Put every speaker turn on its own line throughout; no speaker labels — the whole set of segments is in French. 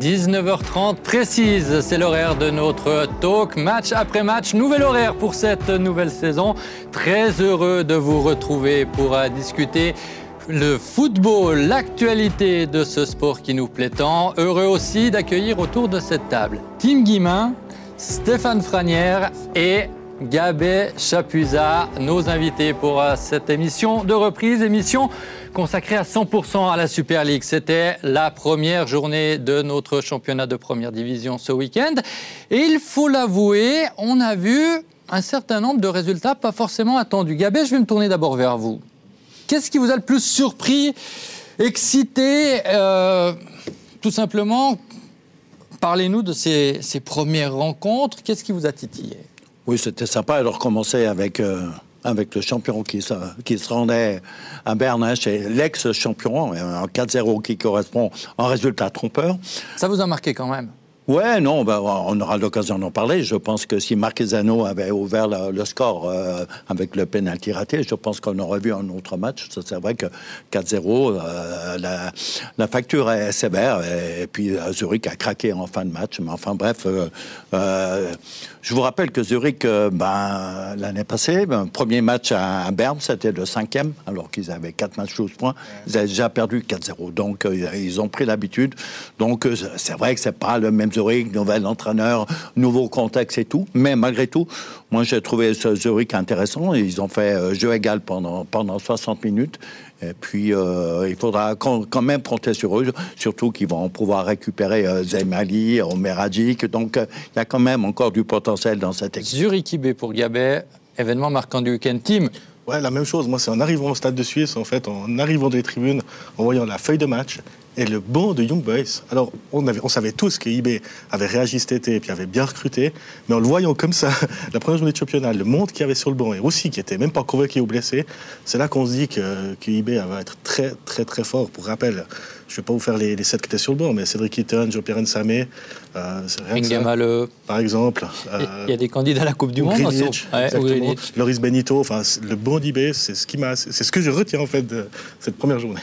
19h30 précise, c'est l'horaire de notre talk, match après match, nouvel horaire pour cette nouvelle saison. Très heureux de vous retrouver pour euh, discuter le football, l'actualité de ce sport qui nous plaît tant. Heureux aussi d'accueillir autour de cette table Tim Guimain, Stéphane Franière et Gabé Chapuisat, nos invités pour euh, cette émission de reprise, émission consacrée à 100% à la Super League. C'était la première journée de notre championnat de première division ce week-end. Et il faut l'avouer, on a vu un certain nombre de résultats pas forcément attendus. Gabé, je vais me tourner d'abord vers vous. Qu'est-ce qui vous a le plus surpris, excité euh, Tout simplement, parlez-nous de ces, ces premières rencontres. Qu'est-ce qui vous a titillé?
Oui, c'était sympa de recommencer avec, euh, avec le champion qui se, qui se rendait à Berne hein, chez l'ex-champion, un 4-0 qui correspond un résultat trompeur.
Ça vous a marqué quand même?
Ouais, non, ben, on aura l'occasion d'en parler. Je pense que si Marquezano avait ouvert le, score euh, avec le pénalty raté, je pense qu'on aurait vu un autre match. C'est vrai que 4-0, euh, la, la, facture est sévère. Et, puis euh, Zurich a craqué en fin de match. Mais enfin bref, je vous rappelle que Zurich, ben, l'année passée, ben, premier match à, Berne, c'était le cinquième, alors qu'ils avaient 4 matchs 12 points. Ils avaient déjà perdu 4-0. Donc ils ont pris l'habitude. Donc c'est vrai que c'est pas le même Zurich, nouvel entraîneur, nouveau contexte et tout. Mais malgré tout, moi j'ai trouvé ce Zurich intéressant. Ils ont fait euh, jeu égal pendant, pendant 60 minutes. Et puis, euh, il faudra quand même compter sur eux, surtout qu'ils vont pouvoir récupérer euh, Zemali, Omeradjik. Donc, il y a quand même encore du potentiel dans cette équipe.
Zurich IB pour Gabet, événement marquant du week-end. Team,
Ouais, la même chose. Moi, c'est en arrivant au stade de Suisse, en fait, en arrivant des tribunes, en voyant la feuille de match et le banc de Young Boys. Alors, on, avait, on savait tous que IB avait réagi cet été et puis avait bien recruté, mais en le voyant comme ça, la première journée de championnat, le monde qu'il y avait sur le banc et aussi qui était même pas convoqué ou blessé, c'est là qu'on se dit que, que IB va être très, très, très fort. Pour rappel, je ne vais pas vous faire les, les sept qui étaient sur le banc, mais Cédric Eaton, Jean-Pierre Nsamé,
euh,
par exemple.
Il y a des candidats à la Coupe du Monde.
Greenwich, ouais, Loris Benito, enfin, le banc d'IB, c'est ce qui m'a, c'est ce que je retiens en fait de cette première journée.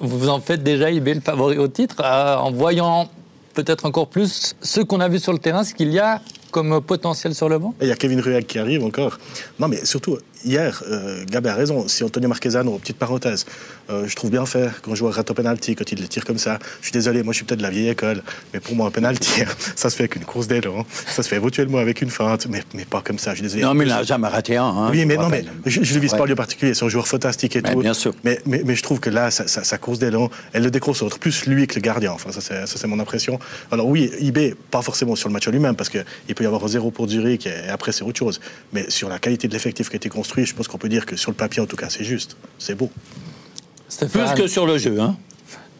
Vous en faites déjà IB le favori au titre, euh, en voyant peut-être encore plus ce qu'on a vu sur le terrain, ce qu'il y a comme potentiel sur le banc?
Il y a Kevin Ruag qui arrive encore. Non, mais surtout, hier, euh, a raison. Si Antonio Marquezano, petite parenthèse, euh, je trouve bien faire quand je joue à rato penalty, quand il le tire comme ça. Je suis désolé, moi je suis peut-être de la vieille école, mais pour moi, un penalty, ça se fait avec une course d'élan, ça se fait éventuellement avec une feinte, mais, mais pas comme ça. Je suis désolé.
Non, mais il n'a jamais raté un. Hein,
oui, mais non, mais je, ne vise pas lieu particulier, c'est un joueur fantastique et tout.
Bien sûr.
Mais, mais, mais, je trouve que là, sa, course d'élan, elle le déconcentre plus lui que le gardien. Enfin, ça c'est mon impression. Alors oui, IB, pas forcément sur le match lui-même, parce qu'il peut y avoir un zéro pour Zurich et après c'est autre chose. Mais sur la qualité de l'effectif qui a été construit, je pense qu'on peut dire que sur le papier, en tout cas, c'est juste. C'est beau.
Plus que sur le jeu, hein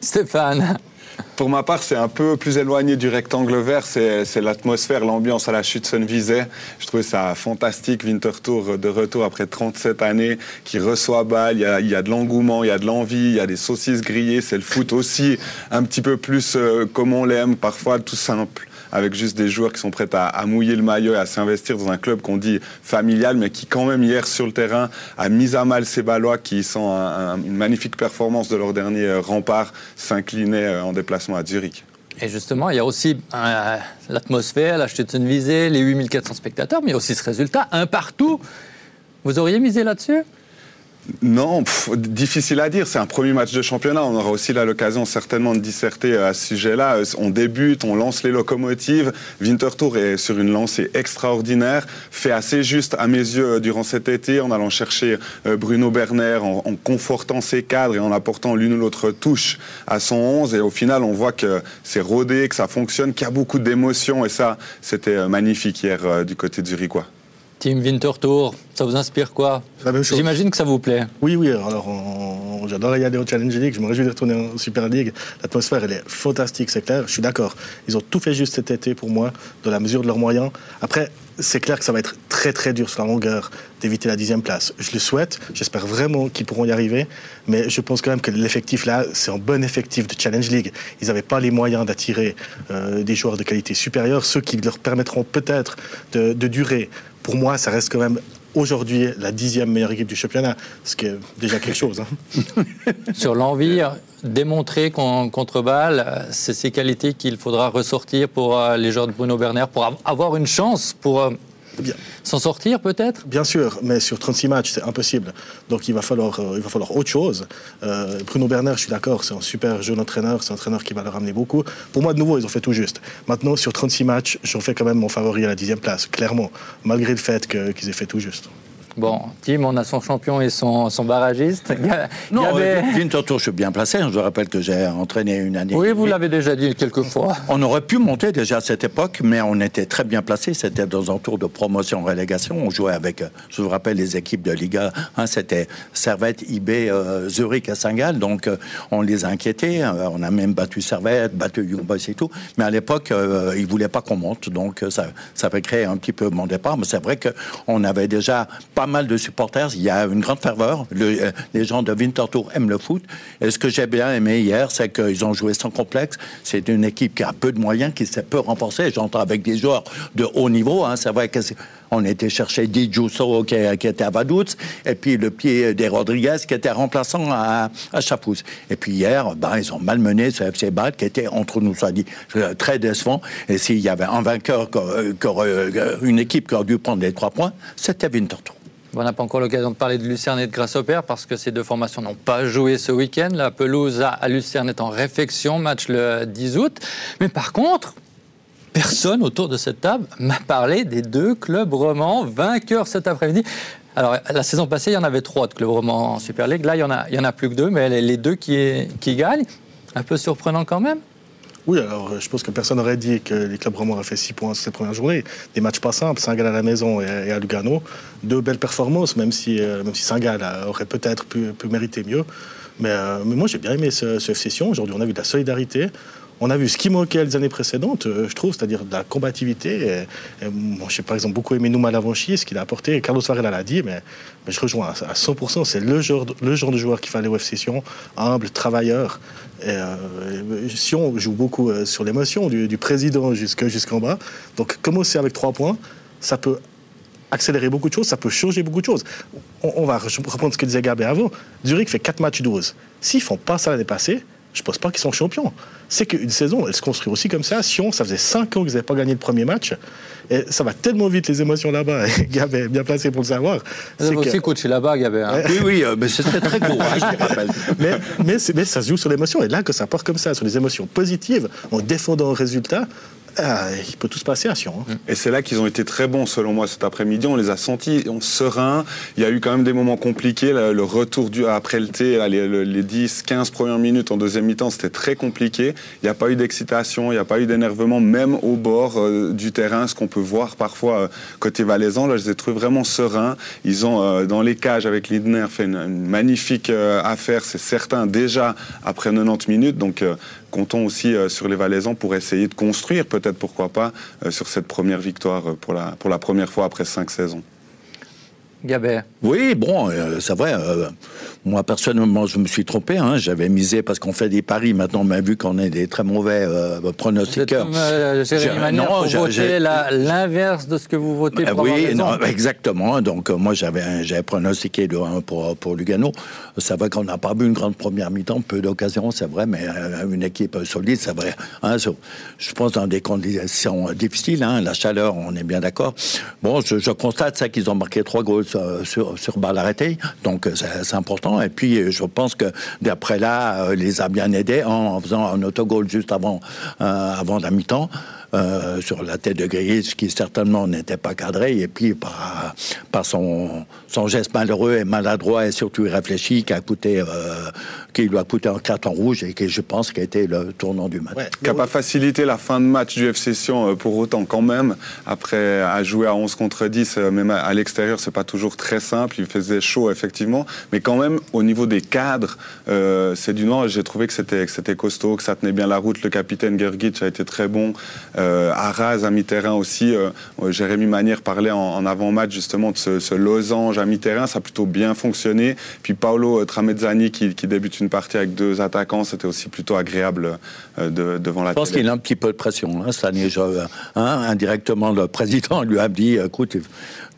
Stéphane
pour ma part, c'est un peu plus éloigné du rectangle vert. C'est l'atmosphère, l'ambiance à la chute Sunvisay. Je trouvais ça fantastique. Winterthur de retour après 37 années, qui reçoit balle. Il y a, de l'engouement, il y a de l'envie, il y a des saucisses grillées. C'est le foot aussi, un petit peu plus euh, comme on l'aime, parfois tout simple avec juste des joueurs qui sont prêts à, mouiller le maillot et à s'investir dans un club qu'on dit familial, mais qui quand même hier sur le terrain a mis à mal ces Ballois qui, sont une magnifique performance de leur dernier euh, rempart, s'inclinaient euh, en déplacement à Zurich.
Et justement, il y a aussi euh, l'atmosphère, la visée, les 8400 spectateurs, mais il y a aussi ce résultat, un partout. Vous auriez misé là-dessus?
Non, difficile à dire. C'est un premier match de championnat. On aura aussi l'occasion certainement de disserter à ce sujet-là. Euh, on débute, on lance les locomotives. Winterthur est sur une lancée extraordinaire, fait assez juste à mes yeux euh, durant cet été en allant chercher euh, Bruno Berner, en, confortant ses cadres et en apportant l'une ou l'autre touche à son 11. Et au final, on voit que c'est rodé, que ça fonctionne, qu'il y a beaucoup d'émotions. Et ça, c'était magnifique hier du côté du Zurichois.
Team Winterthur, ça vous inspire quoi J'imagine que ça vous plaît.
Oui, oui. Alors, j'adore y aller au Challenge League. Je me réjouis de retourner en Super League. L'atmosphère, elle est fantastique, c'est clair. Je suis d'accord. Ils ont tout fait juste cet été pour moi, dans la mesure de leurs moyens. Après, c'est clair que ça va être très très dur sur la longueur d'éviter la dixième place. Je le souhaite, j'espère vraiment qu'ils pourront y arriver, mais je pense quand même que l'effectif là, c'est un bon effectif de Challenge League. Ils n'avaient pas les moyens d'attirer euh, des joueurs de qualité supérieure, ceux qui leur permettront peut-être de, de durer pour moi, ça reste quand même aujourd'hui la dixième meilleure équipe du championnat, ce qui est déjà quelque chose. Hein.
Sur l'envie, démontrer contre Bâle, c'est ces qualités qu'il faudra ressortir pour euh, les joueurs de Bruno Berner, pour avoir une chance pour euh, s'en sortir peut-être?
Bien sûr, mais sur 36 matchs, c'est impossible. Donc il va falloir, euh, il va falloir autre chose. Euh, Bruno Berner, je suis d'accord, c'est un super jeune entraîneur, c'est un entraîneur qui va leur ramener beaucoup. Pour moi, de nouveau, ils ont fait tout juste. Maintenant, sur 36 matchs, j'en fais quand même mon favori à la dixième place, clairement, malgré le fait qu'ils aient fait tout juste.
Bon, Tim, on a son champion et son, son barragiste.
non, avait... je suis bien placé. Je rappelle que j'ai entraîné une année.
Oui, vous l'avez déjà dit quelques fois.
On aurait pu monter déjà à cette époque, mais on était très bien placé. C'était dans un tour de promotion-relégation. On jouait avec, je vous rappelle, les équipes de Liga 1. C'était Servette, IB, euh, Zurich et Saint-Gall. Donc, euh, on les inquiétait. Euh, on a même battu Servette, battu Young Boys et tout. Mais à l'époque, ils ne voulaient pas qu'on monte. Donc, ça, ça avait créé un petit peu mon départ. Mais c'est vrai qu'on avait déjà pas mal de supporters. Il y a une grande ferveur. Euh, les gens de Winterthur aiment le foot. Et ce que j'ai bien aimé hier, c'est qu'ils ont joué sans complexe. C'est une équipe qui a peu de moyens, qui s'est peu renforcée. J'entends avec des joueurs de haut niveau. Hein. C'est vrai qu'on était chercher Di qui, était à Vaduz, et puis le pied des Rodriguez qui était remplaçant à, à Et puis hier, ben, ils ont malmené ce FC Bâle qui était, entre nous soit dit, euh, très décevant. Et s'il y avait un vainqueur, euh, une équipe qui aurait dû prendre les trois points, c'était Winterthur.
On n'a pas encore l'occasion de parler de Lucerne et de Grasshopper parce que ces deux formations n'ont pas joué ce week-end. La pelouse à Lucerne est en réflexion, match le 10 août. Mais par contre, personne autour de cette table m'a parlé des deux clubs romans vainqueurs cet après-midi. Alors, la saison passée, il y en avait trois de clubs romans en Super League. Là, il y en a, en a plus que deux, mais les deux qui, qui gagnent. Un peu surprenant quand même.
Oui, alors euh, je pense que personne n'aurait dit que les clubs romans auraient fait 6 points sur cette première journée. Des matchs pas simples, Saint-Gall à la maison et, à Lugano. Deux belles performances, même si, euh, Saint-Gall aurait peut-être pu, mériter mieux. Mais, euh, moi, j'ai bien aimé ce, ce FC Aujourd'hui, on a vu de la solidarité. On a vu ce qui manquait les années précédentes, je trouve, c'est-à-dire de la combativité. J'ai par exemple beaucoup aimé Nouma Lavanchi, ce qu'il a apporté. Carlos Varela l'a dit, mais, je rejoins à 100%. C'est le genre, de joueur qu'il fallait au FC Sion, humble, travailleur. Et, euh, si on joue beaucoup euh, sur l'émotion du, président jusqu'en bas, donc commencer avec trois points, ça peut accélérer beaucoup de choses, ça peut changer beaucoup de choses. On, va reprendre ce que disait Gabé avant. Zurich fait 4 matchs 12. S'ils font pas ça l'année passée, je ne pense pas qu'ils sont champions. C'est qu'une saison, elle se construit aussi comme ça. Sion, ça faisait 5 ans qu'ils n'avaient pas gagné le premier match. Et ça va tellement vite, les émotions là-bas. Gabé est bien placé pour le savoir.
Vous avez aussi coaché là-bas, Gabé.
Hein. oui, oui, euh, mais c'était très court, je me rappelle.
Mais, mais, mais, ça se joue sur l'émotion. Et là, que ça part comme ça, sur les émotions positives, en défendant un résultat, ah, il peut tout se passer à Sion.
Et c'est là qu'ils ont été très bons, selon moi, cet après-midi. On les a sentis sereins. Il y a eu quand même des moments compliqués. Le, retour du, après le thé, les, les 10, 15 premières minutes en deuxième mi-temps, c'était très compliqué. Il n'y a pas eu d'excitation, il n'y a pas eu d'énervement, même au bord euh, du terrain, ce qu'on peut voir parfois euh, côté valaisan. Là, je les ai trouvés vraiment sereins. Ils ont, euh, dans les cages avec Lindner, fait une, une magnifique affaire, c'est certain, déjà après 90 minutes. Donc, comptons aussi euh, sur les Valaisans pour essayer de construire, peut-être pourquoi pas, euh, sur cette première victoire euh, pour la, pour la première fois après cinq saisons.
Gabert.
Oui, bon, c'est vrai. moi, personnellement, je me suis trompé. Hein. J'avais misé parce qu'on fait des paris. Maintenant, a vu qu'on est des très mauvais pronostiqueurs.
non, j'ai l'inverse de ce que vous votez pour
Oui, non, exactement. Donc, moi, j'avais pronostiqué le 1 pour, pour Lugano. C'est vrai qu'on n'a pas vu une grande première mi-temps, peu d'occasions, c'est vrai, mais euh, une équipe solide, c'est vrai. Hein, je pense dans des conditions difficiles, hein, la chaleur, on est bien d'accord. Bon, je, constate ça qu'ils ont marqué trois goals sur, sur, arrêtée, donc c'est important. Et puis, je pense que d'après là, euh, les a bien aidés en, faisant un autogol juste avant, euh, avant la mi-temps. Euh, sur la tête de Gris, qui certainement n'était pas cadré, et puis par, par son, son geste malheureux et maladroit et surtout irréfléchi qui a coûté, euh, qui lui a coûté un carton rouge et qui, je pense, qui a été le tournant du match.
qui n'a pas facilité la fin de match du FC Sion euh, pour autant quand même. Après, à jouer à 11 contre 10, même à l'extérieur, c'est pas toujours très simple. Il faisait chaud, effectivement. Mais quand même, au niveau des cadres, c'est du Nord. J'ai trouvé que c'était costaud, que ça tenait bien la route. Le capitaine Gergic a été très bon. Euh, Arras à mi-terrain aussi. Euh, Jérémy Manière parlait en, avant-match justement de ce, losange à mi-terrain. Ça a plutôt bien fonctionné. Puis Paolo Tramezzani qui, débute une partie avec deux attaquants, c'était aussi plutôt agréable devant la
Je pense qu'il a un petit peu de pression hein, cette année. Hein, indirectement, le président lui a dit écoute,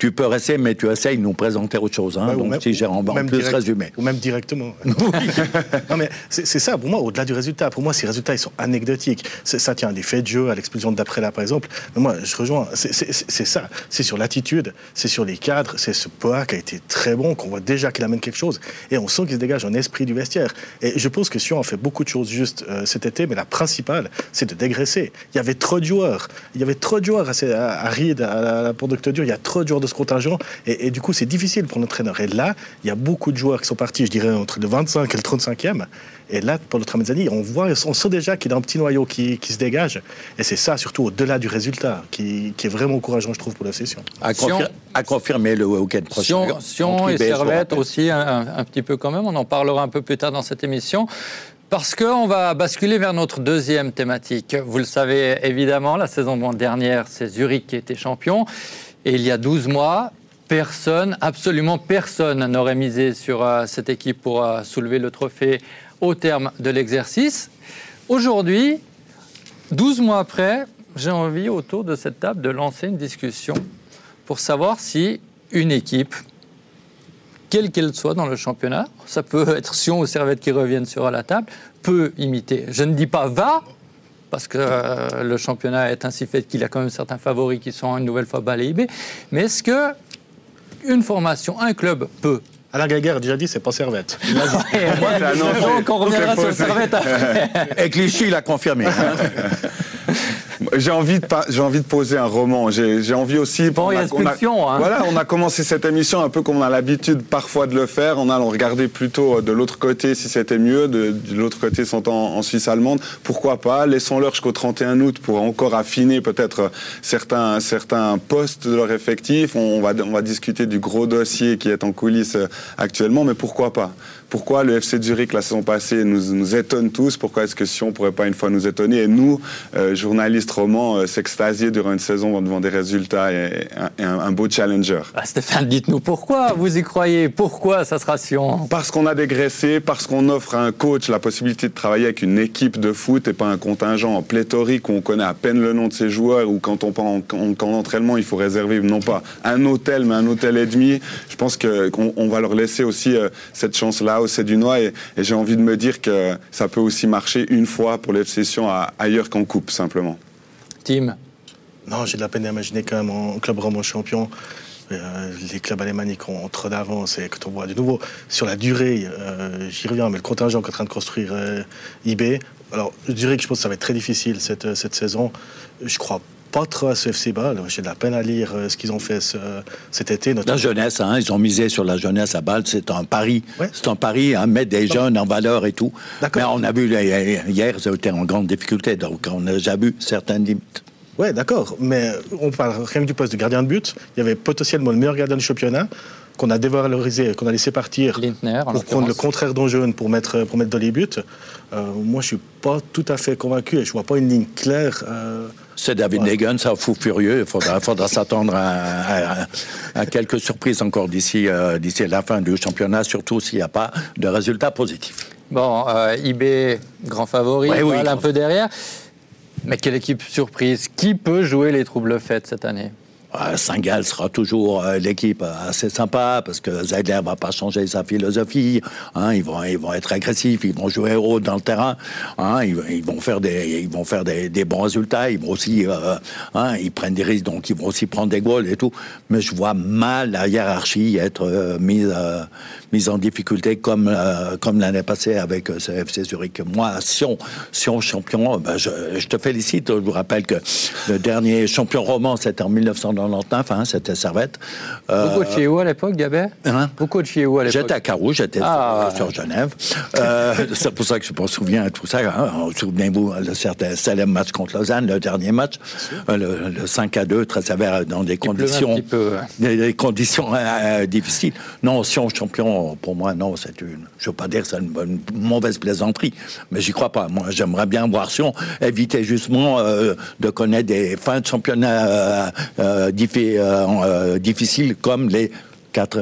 tu peux rester, mais tu essayes de nous présenter autre chose. Hein, donc, même, si j'ai en plus résumé.
Ou même directement. non, mais c'est ça, pour moi, au-delà du résultat. Pour moi, ces résultats, ils sont anecdotiques. Ça tient à des faits de jeu, à l'explosion d'après-là, par exemple. Mais moi, je rejoins. C'est ça. C'est sur l'attitude, c'est sur les cadres, c'est ce Poa qui a été très bon, qu'on voit déjà qu'il amène quelque chose. Et on sent qu'il se dégage un esprit du vestiaire. Et je pense que Sion a fait beaucoup de choses juste euh, cet été, mais la principale, c'est de dégraisser. Il y avait trop de joueurs. Il y avait trop de joueurs à, à, à Reed, à la, à Il y a trop de joueurs de contingent. Et, du coup, c'est difficile pour l'entraîneur. Et là, il y a beaucoup de joueurs qui sont partis, je dirais, entre le 25 et le 35e. Et là, pour le Tramezzani, on voit, on sent déjà qu'il y a un petit noyau qui, se dégage. Et c'est ça, surtout au-delà du résultat, qui, est vraiment encourageant, je trouve, pour la session.
À, confirmer le week-end prochain.
Sion, et Servette aussi, un, petit peu quand même. On en parlera un peu plus tard dans cette émission. Parce qu'on va basculer vers notre deuxième thématique. Vous le savez évidemment, la saison dernière, c'est Zurich qui était champion. Et il y a 12 mois, personne, absolument personne n'aurait misé sur euh, cette équipe pour euh, soulever le trophée au terme de l'exercice. Aujourd'hui, 12 mois après, j'ai envie autour de cette table de lancer une discussion pour savoir si une équipe, quelle qu'elle soit dans le championnat, ça peut être Sion ou Servette qui reviennent sur la table, peut imiter. Je ne dis pas va, parce que euh, le championnat est ainsi fait qu'il y a quand même certains favoris qui sont une nouvelle fois balayés. Mais est-ce que une formation, un club peut?
Alain Gaguerre a déjà dit c'est pas Servette.
Donc on reviendra sur Servette après.
Et Clichy l'a confirmé.
J'ai envie de j'ai envie de poser un roman. J'ai envie aussi.
Bon, il y a hein.
Voilà, on a commencé cette émission un peu comme on a l'habitude parfois de le faire, en allant regarder plutôt euh, de l'autre côté si c'était mieux, de, l'autre côté sont en, Suisse allemande. Pourquoi pas? Laissons-leur jusqu'au 31 août pour encore affiner peut-être certains certains postes de leur effectif. On va on va discuter du gros dossier qui est en coulisses euh, actuellement, mais pourquoi pas? Pourquoi le FC Zurich la saison passée nous, nous étonne tous? Pourquoi est-ce que si on pourrait pas une fois nous étonner? Et nous, euh, journalistes romans, euh, s'extasier durant une saison devant des résultats et, un, beau challenger.
Ah, Stéphane, dites-nous pourquoi vous y croyez? Pourquoi ça sera Sion?
Parce qu'on a dégraissé, parce qu'on offre à un coach la possibilité de travailler avec une équipe de foot et pas un contingent. Pléthorique où on connaît à peine le nom de ses joueurs ou quand on part en il faut réserver non pas un hôtel mais un hôtel et demi. Je pense qu'on va leur laisser aussi euh, cette chance-là c'est du noix et, j'ai envie de me dire que ça peut aussi marcher une fois pour les sessions ailleurs qu'en coupe simplement.
Tim
Non, j'ai de la peine à imaginer quand même en club roman champion. Euh, les clubs alémaniques ont trop d'avance et quand on voit de nouveau sur la durée, euh, j'y reviens, mais le contingent qu'est en train de construire euh, IB. Alors, je dirais que je pense que ça va être très difficile cette, cette saison. Je crois pas trop à ce FC Bâle. J'ai de la peine à lire euh, ce qu'ils ont fait cet été.
La jeunesse, hein, ils ont misé sur la jeunesse à Bâle. C'est un pari. C'est un pari, hein, mettre des jeunes en valeur et tout. Mais on a vu hier, ils étaient en grande difficulté, donc on a déjà vu certaines limites.
Oui, d'accord. Mais on parle rien que du poste de gardien de but. Il y avait potentiellement le meilleur gardien du championnat qu'on a dévalorisé, qu'on a laissé partir pour prendre le contraire d'Angeune pour mettre, pour mettre dans les buts. Euh, moi, je suis pas tout à fait convaincu et je vois pas une ligne claire. Euh,
c'est David Negan, ça fou furieux. Il faudra, faudra s'attendre à, quelques surprises encore d'ici euh, d'ici la fin du championnat, surtout s'il n'y a pas de résultats positifs.
Bon, euh, IB, grand favori, oui, un peu derrière. Mais quelle équipe surprise Qui peut jouer les troubles faits cette année?
Saint-Gall sera toujours euh, l'équipe assez sympa parce que Zeidler va pas changer sa philosophie. Hein, ils vont ils vont être agressifs, ils vont jouer haut dans le terrain. Hein, ils, vont faire des ils vont faire des, bons résultats. Ils vont aussi euh, hein, ils prennent des risques donc ils vont aussi prendre des goals et tout. Mais je vois mal la hiérarchie être euh, mise mise en difficulté comme comme l'année passée avec ce FC Zurich. Moi, si on si on champion, ben je, je, te félicite. Je vous rappelle que le dernier champion roman c'était en 1990 99, hein, c'était Servette.
Euh, Vous coachiez où à l'époque, Gabet hein? Vous coachiez où à l'époque
J'étais à Carreau, j'étais ah, sur, Genève. Euh, c'est pour ça que je me souviens de tout ça. Hein. Souvenez-vous, le célèbre match contre Lausanne, le dernier match, euh, le, 5 à 2, très sévère, dans des conditions, des, conditions difficiles. Non, si on est champion, pour moi, non, c'est une, je ne veux pas dire que c'est une, mauvaise plaisanterie, mais j'y crois pas. Moi, j'aimerais bien voir si on évitait justement de connaître des fins de championnat difficiles comme les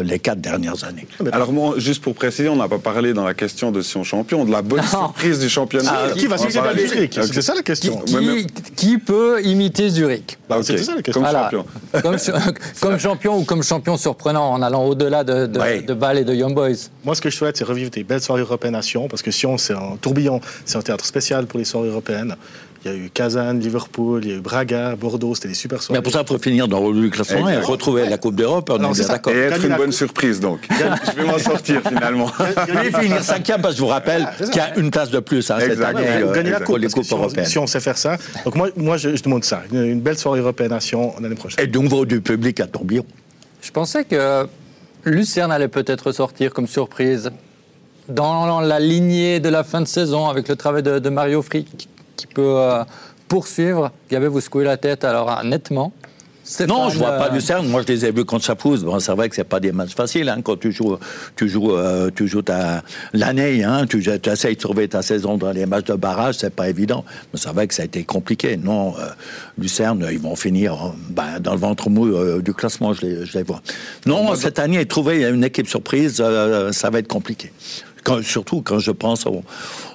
les quatre dernières années.
Alors, juste pour préciser, on n'a pas parlé dans la question de Sion champion, de la bonne surprise du championnat.
Ah, qui va succéder à Zurich C'est ça la question.
Qui, peut imiter Zurich
bah, C'est ça la question.
Comme champion.
Comme, champion ou comme champion surprenant en allant au-delà de, de, Bâle et de Young Boys.
Moi, ce que je souhaite, c'est revivre des belles soirées européennes à Sion, parce que Sion, c'est un tourbillon, c'est un théâtre spécial pour les soirées européennes. Il y a eu Kazan, Liverpool, il y a eu Braga, Bordeaux, c'était des super soirées.
Mais pour ça, il faut finir dans le classement et retrouver la Coupe d'Europe, on est, d'accord.
Et être une bonne surprise, donc. je vais m'en sortir, finalement.
vais finir cinquième, parce que je vous rappelle qu'il y a une place de plus hein, cette année
euh, gagner la coupe, les coupes européennes. Si on sait faire ça. Donc moi, moi je, demande ça, une, belle soirée européenne à Sion l'année prochaine.
Et donc, du public à Tourbillon.
Je pensais que Lucerne allait peut-être sortir comme surprise dans la lignée de la fin de saison avec le travail de, Mario Frick qui peut euh, poursuivre. Gabé, vous secouez la tête alors euh, nettement.
non, je ne vois pas Lucerne. Moi, je les ai vus contre Chapouz. Bon, c'est vrai que c'est pas des matchs faciles hein, quand tu joues, tu joues, euh, tu joues ta l'année. Hein, tu, tu essayes de trouver ta saison dans les matchs de barrage. C'est pas évident. Mais c'est vrai que ça a été compliqué. Non, Lucerne, ils vont finir ben, dans le ventre mou du classement. Je les, je les, vois. Non, cette année, trouver une équipe surprise, ça va être compliqué. Quand, surtout quand je pense au,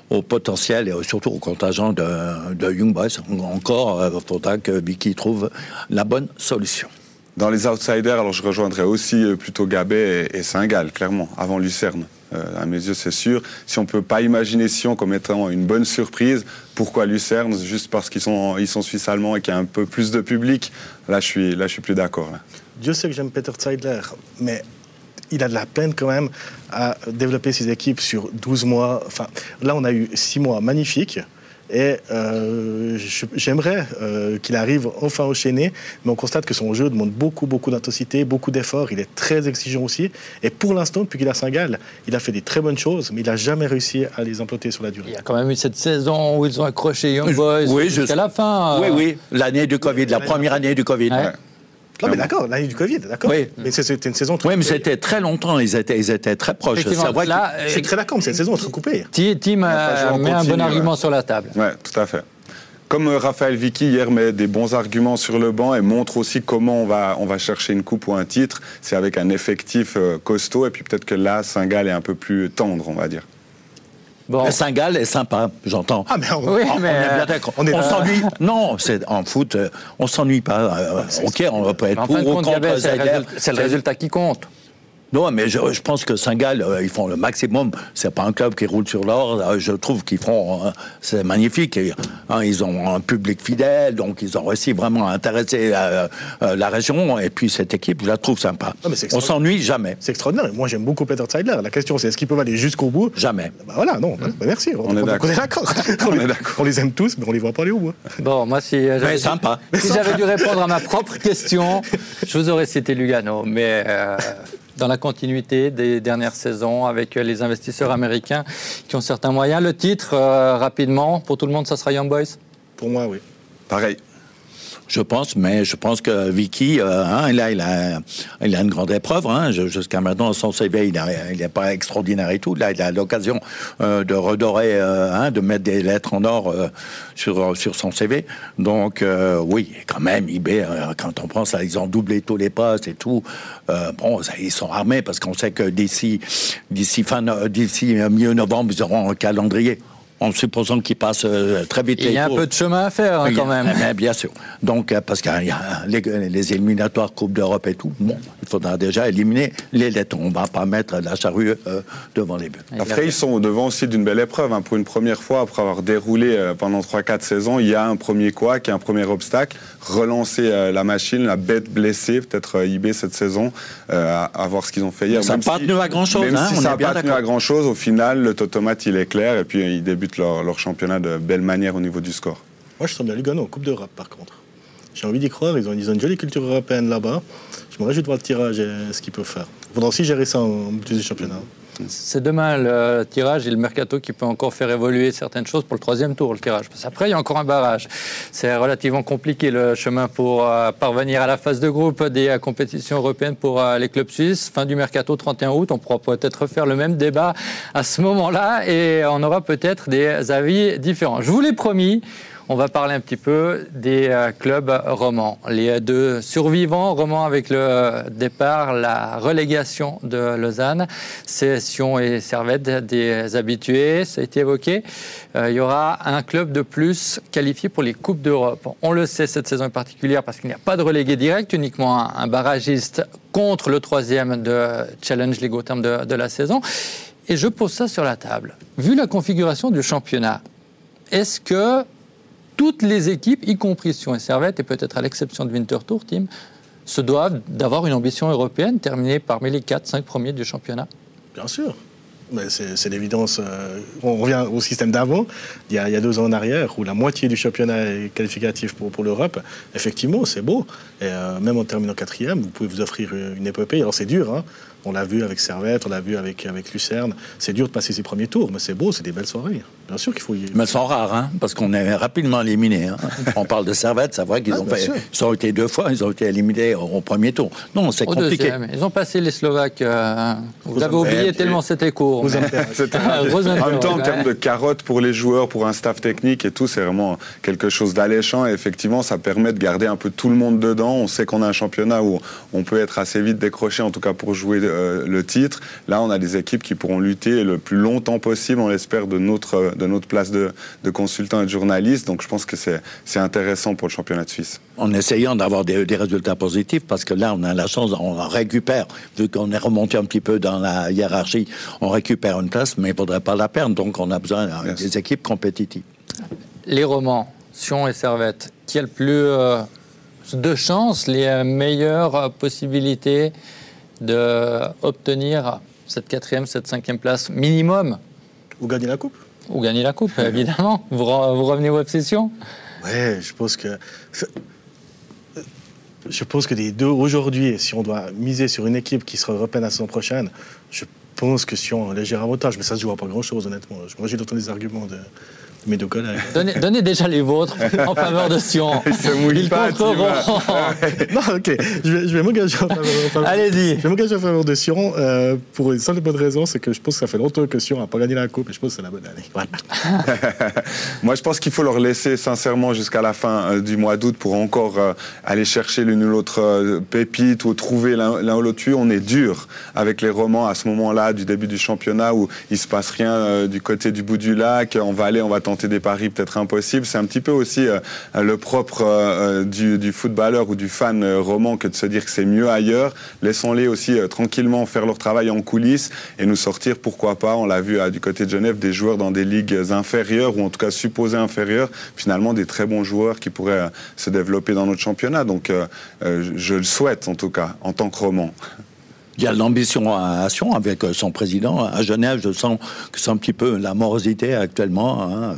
au potentiel et surtout au contingent de, de Young Boys. Encore, il euh, faudra que Vicky trouve la bonne solution.
Dans les outsiders, alors je rejoindrais aussi euh, plutôt Gabet et, Saint-Gall, clairement, avant Lucerne. Euh, à mes yeux, c'est sûr. Si on ne peut pas imaginer Sion comme étant une bonne surprise, pourquoi Lucerne? Juste parce qu'ils sont, ils sont suisses-allemands et qu'il y a un peu plus de public? Là, je suis, là, je suis plus d'accord.
Dieu sait que j'aime Peter Zeidler, mais il a de la peine quand même à développer ses équipes sur 12 mois. Enfin, là, on a eu 6 mois magnifiques. Et euh, j'aimerais euh, qu'il arrive enfin au chaîné, mais on constate que son jeu demande beaucoup, beaucoup d'intensité, beaucoup d'efforts. Il est très exigeant aussi. Et pour l'instant, depuis qu'il a Saint-Gall, il a fait des très bonnes choses, mais il n'a jamais réussi à les implanter sur la durée.
Il y a quand même eu cette saison où ils ont accroché Young Boys oui, jusqu'à la fin.
Oui, oui, l'année du Covid, la première année du Covid.
Non, mais d'accord, l'année du Covid, d'accord. Oui. Mais c'était une saison
très. Oui, mais c'était très longtemps, ils étaient, ils étaient très proches.
C'est vrai là, je suis très d'accord, mais cette saison très coupée.
Tim met un bon argument sur la table.
Oui, tout à fait. Comme euh, Raphaël Vicky hier met des bons arguments sur le banc et montre aussi comment on va, on va chercher une coupe ou un titre, c'est avec un effectif euh, costaud et puis peut-être que là, Saint-Gall est un peu plus tendre, on va dire.
Bon. Saint-Gall est sympa, j'entends.
Ah, mais on, oui, mais
on, est bien d'accord. On, s'ennuie. Non, c'est en foot, euh, on s'ennuie pas. Euh, ok, on peut être pour ou contre
C'est le résultat qui compte.
Non, mais je, pense que Saint-Gall, euh, ils font le maximum. C'est pas un club qui roule sur l'or. Euh, je trouve qu'ils font. Euh, c'est magnifique. Hein, ils ont un public fidèle, donc ils ont réussi vraiment à intéresser la région. Et puis cette équipe, je la trouve sympa. On s'ennuie jamais.
C'est extraordinaire. Moi, j'aime beaucoup Peter Zeidler. La question, c'est est-ce qu'ils peuvent aller jusqu'au bout?
Jamais.
Bah voilà, non. Bah, merci.
On, est d'accord.
On, est d'accord. on, les aime tous, mais on les voit pas aller au bout.
Bon, moi, si j'avais,
sympa.
Si j'avais dû répondre à ma propre question, je vous aurais cité Lugano. Mais dans la continuité des dernières saisons avec les investisseurs américains qui ont certains moyens. Le titre, euh, rapidement, pour tout le monde, ça sera Young Boys?
Pour moi, oui.
Pareil.
Je pense, mais je pense que Vicky, euh, hein, là, il a, une grande épreuve. Hein, Jusqu'à maintenant, son CV, il n'est pas extraordinaire et tout. Là, il a l'occasion euh, de redorer, euh, hein, de mettre des lettres en or sur, sur son CV. Donc, oui, quand même, eBay, quand on pense, ils ont doublé tous les postes et tout. bon, ils sont armés parce qu'on sait que d'ici, d'ici fin, d'ici milieu novembre, ils auront un calendrier en supposant qu'il passe euh, très vite.
Il y a un peu de chemin à faire hein, quand même.
bien sûr. Donc, euh, parce qu'il y a les, éliminatoires Coupe d'Europe et tout, bon, il faudra déjà éliminer les lettres. On ne va pas mettre la charrue euh, devant les buts.
Après, ils sont devant aussi d'une belle épreuve. Hein. Pour une première fois, après avoir déroulé pendant 3-4 saisons, il y a un premier quoi, qui est un premier obstacle. Relancer la machine, la bête blessée, peut-être IB cette saison, à, voir ce qu'ils ont fait hier.
Ça n'a pas tenu à grand-chose.
Même
hein,
si ça n'a pas tenu à grand-chose, au final, le Totomate, il est clair et puis il débute leur, championnat de belle manière au niveau du score.
Moi, je sens bien Lugano en Coupe d'Europe, par contre. J'ai envie d'y croire. Ils ont, ils ont une jolie culture européenne là-bas. Je me réjouis de voir le tirage et ce qu'ils peuvent faire. Il faudra aussi gérer ça en deuxième championnat.
C'est demain le tirage et le mercato qui peut encore faire évoluer certaines choses pour le troisième tour, le tirage. Parce qu'après, il y a encore un barrage. C'est relativement compliqué le chemin pour euh, parvenir à la phase de groupe des euh, compétitions européennes pour euh, les clubs suisses. Fin du mercato 31 août, on pourra peut-être refaire le même débat à ce moment-là et on aura peut-être des avis différents. Je vous l'ai promis on va parler un petit peu des euh, clubs romans. Les deux survivants romans avec le départ, la relégation de Lausanne, c'est Sion et Servette, des habitués, ça a été évoqué. Euh, il y aura un club de plus qualifié pour les Coupes d'Europe. On le sait, cette saison est particulière parce qu'il n'y a pas de relégué direct, uniquement un, barragiste contre le troisième de Challenge League au terme de, de la saison. Et je pose ça sur la table. Vu la configuration du championnat, est-ce que toutes les équipes, y compris Sion et Servette, et peut-être à l'exception de Winterthur, Team, se doivent d'avoir une ambition européenne, terminer parmi les 4-5 premiers du championnat
Bien sûr. C'est l'évidence. Euh, on revient au système d'avant, il, y a deux ans en arrière, où la moitié du championnat est qualificatif pour, pour l'Europe. Effectivement, c'est beau. Et euh, même en terminant quatrième, vous pouvez vous offrir une épopée. Alors c'est dur, hein, on l'a vu avec Servette, on l'a vu avec, avec Lucerne. C'est dur de passer ses premiers tours, mais c'est beau, c'est des belles soirées. Bien sûr qu'il faut y...
Mais elles sont rares, hein, parce qu'on est rapidement éliminé. Hein. on parle de Servette, c'est vrai qu'ils ah, ont, fait, ils ont été deux fois, ils ont été éliminés au, premier tour. Non, c'est compliqué.
Ils ont passé les Slovaques. Euh, vous, avez oublié tellement c'était court.
Vous en même temps, en termes de carottes pour les joueurs, pour un staff technique et tout, c'est vraiment quelque chose d'alléchant. Et effectivement, ça permet de garder un peu tout le monde dedans. On sait qu'on a un championnat où on peut être assez vite décroché, en tout cas pour jouer euh, le titre. Là, on a des équipes qui pourront lutter le plus longtemps possible, on l'espère, de notre, de notre place de, de consultant et de journaliste. Donc je pense que c'est intéressant pour le championnat de Suisse.
En essayant d'avoir des, résultats positifs, parce que là, on a la chance, on récupère, vu qu'on est remonté un petit peu dans la hiérarchie, on récupère une place, mais il ne faudrait pas la perdre. Donc on a besoin des équipes compétitives.
Les romans, Sion et Servette, qui a le plus euh, de chances, les meilleures possibilités d'obtenir cette quatrième, cette cinquième place minimum.
Ou gagner la coupe.
Ou gagner la coupe, évidemment. Vous, vous revenez aux obsessions?
Ouais, je pense que. Je pense que des deux, aujourd'hui, si on doit miser sur une équipe qui sera européenne la saison prochaine, je pense que si on léger avantage, mais ça se joue à pas grand-chose, honnêtement. Moi, j'ai d'entendre des arguments de, mes deux collègues.
Donnez, déjà les vôtres en faveur de Sion.
Ils se mouillent pas,
Non, ok. Je vais, je vais m'engager en faveur,
Allez-y.
Je vais m'engager en faveur de Sion euh, pour une seule bonne raison, c'est que je pense que ça fait longtemps que Sion n'a pas gagné la coupe et je pense que c'est la bonne année. Voilà.
Moi, je pense qu'il faut leur laisser sincèrement jusqu'à la fin euh, du mois d'août pour encore euh, aller chercher l'une ou l'autre pépite ou trouver l'un ou l'autre On est dur avec les romans à ce moment-là du début du championnat où il se passe rien du côté du bout du lac. On va aller, on va tenter des paris peut-être impossibles. C'est un petit peu aussi euh, le propre euh, du, footballeur ou du fan euh, roman que de se dire que c'est mieux ailleurs. Laissons-les aussi tranquillement faire leur travail en coulisses et nous sortir, pourquoi pas, on l'a vu du côté de Genève, des joueurs dans des ligues inférieures ou en tout cas supposées inférieures, finalement des très bons joueurs qui pourraient se développer dans notre championnat. Donc je le souhaite en tout cas, en tant que roman.
Il y a l'ambition à Sion avec son président. À Genève, je sens que c'est un petit peu la morosité actuellement. Hein.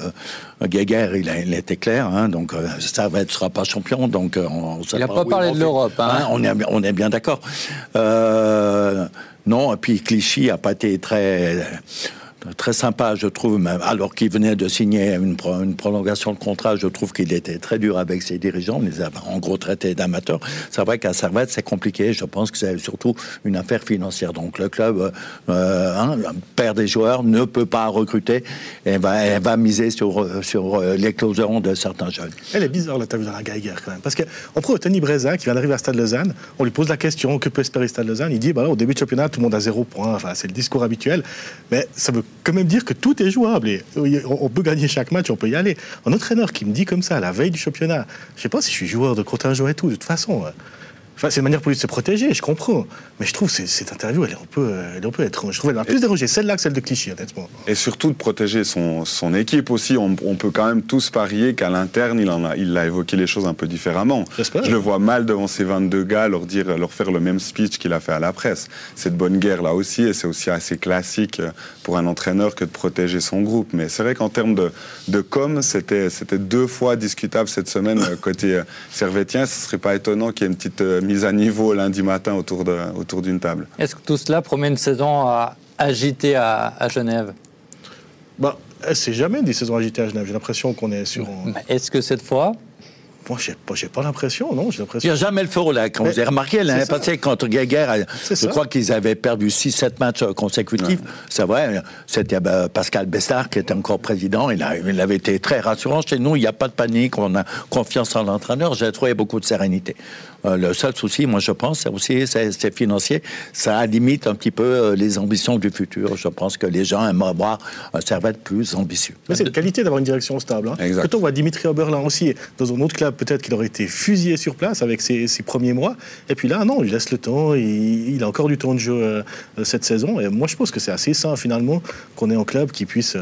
Euh, il, a, il était clair, hein, donc euh, ça ne sera pas champion. Donc euh,
on, il n'a pas, parlé de l'Europe. Hein.
on, est, on est bien d'accord. non, et puis Clichy n'a pas été très très sympa, je trouve, même, alors qu'il venait de signer une, prolongation de contrat, je trouve qu'il était très dur avec ses dirigeants, les a en gros traités d'amateurs. C'est vrai qu'à Servette, c'est compliqué, je pense que c'est surtout une affaire financière. Donc le club euh, hein, perd des joueurs, ne peut pas recruter, et va, va miser sur, sur euh, l'éclosion de certains jeunes.
Elle est bizarre la table de la Geiger quand même, parce qu'on prend Tony Breza qui vient d'arriver à Stade Lausanne, on lui pose la question que peut espérer Stade Lausanne, il dit bah au début du championnat tout le monde a zéro point, enfin c'est le discours habituel, mais ça veut quand même dire que tout est jouable. Et on peut gagner chaque match, on peut y aller. Un entraîneur qui me dit comme ça, la veille du championnat, je sais pas si je suis joueur de contingent et tout, de toute façon. Enfin, c'est une manière pour lui de se protéger, je comprends. Mais je trouve que cette interview, elle est un peu, elle est un peu étrange. Je trouve qu'elle m'a plus dérangé celle-là que celle de Clichy, honnêtement.
Et surtout de protéger son, son équipe aussi. On, on, peut quand même tous parier qu'à l'interne, il, en a, il a évoqué les choses un peu différemment. Je le vois mal devant ces 22 gars leur, dire, leur faire le même speech qu'il a fait à la presse. C'est de bonne guerre là aussi, et c'est aussi assez classique pour un entraîneur que de protéger son groupe. Mais c'est vrai qu'en termes de, de com, c'était deux fois discutable cette semaine côté servétien. Ce ne serait pas étonnant qu'il y ait une petite mise à niveau lundi matin autour d'une autour table.
Est-ce que tout cela promet une saison agitée à, à Genève?
Bah, C'est jamais des saisons agitées à Genève. J'ai l'impression qu'on est sur.
Est-ce que cette fois
moi, j'ai pas, pas l'impression, non. J'ai l'impression.
Il n'y a jamais le feu au lac. Vous avez remarqué l'année passée contre Guéguerre, je crois qu'ils avaient perdu 6-7 matchs consécutifs. C'est vrai. C'était bah, Pascal Bessard qui était encore président. Il, a, il avait été très rassurant. Chez nous, il n'y a pas de panique. On a confiance en l'entraîneur. J'ai trouvé beaucoup de sérénité. Euh, le seul souci, moi, je pense, c'est aussi c'est financier. Ça limite un petit peu euh, les ambitions du futur. Je pense que les gens aimeraient voir un Servette plus ambitieux.
Mais c'est une qualité d'avoir une direction stable. Hein. Quand on voit Dimitri Oberlin aussi dans un autre club, peut-être qu'il aurait été fusillé sur place avec ses, premiers mois. Et puis là, non, il laisse le temps. Il, a encore du temps de jeu euh, cette saison. Et moi, je pense que c'est assez sain finalement qu'on ait un club qui puisse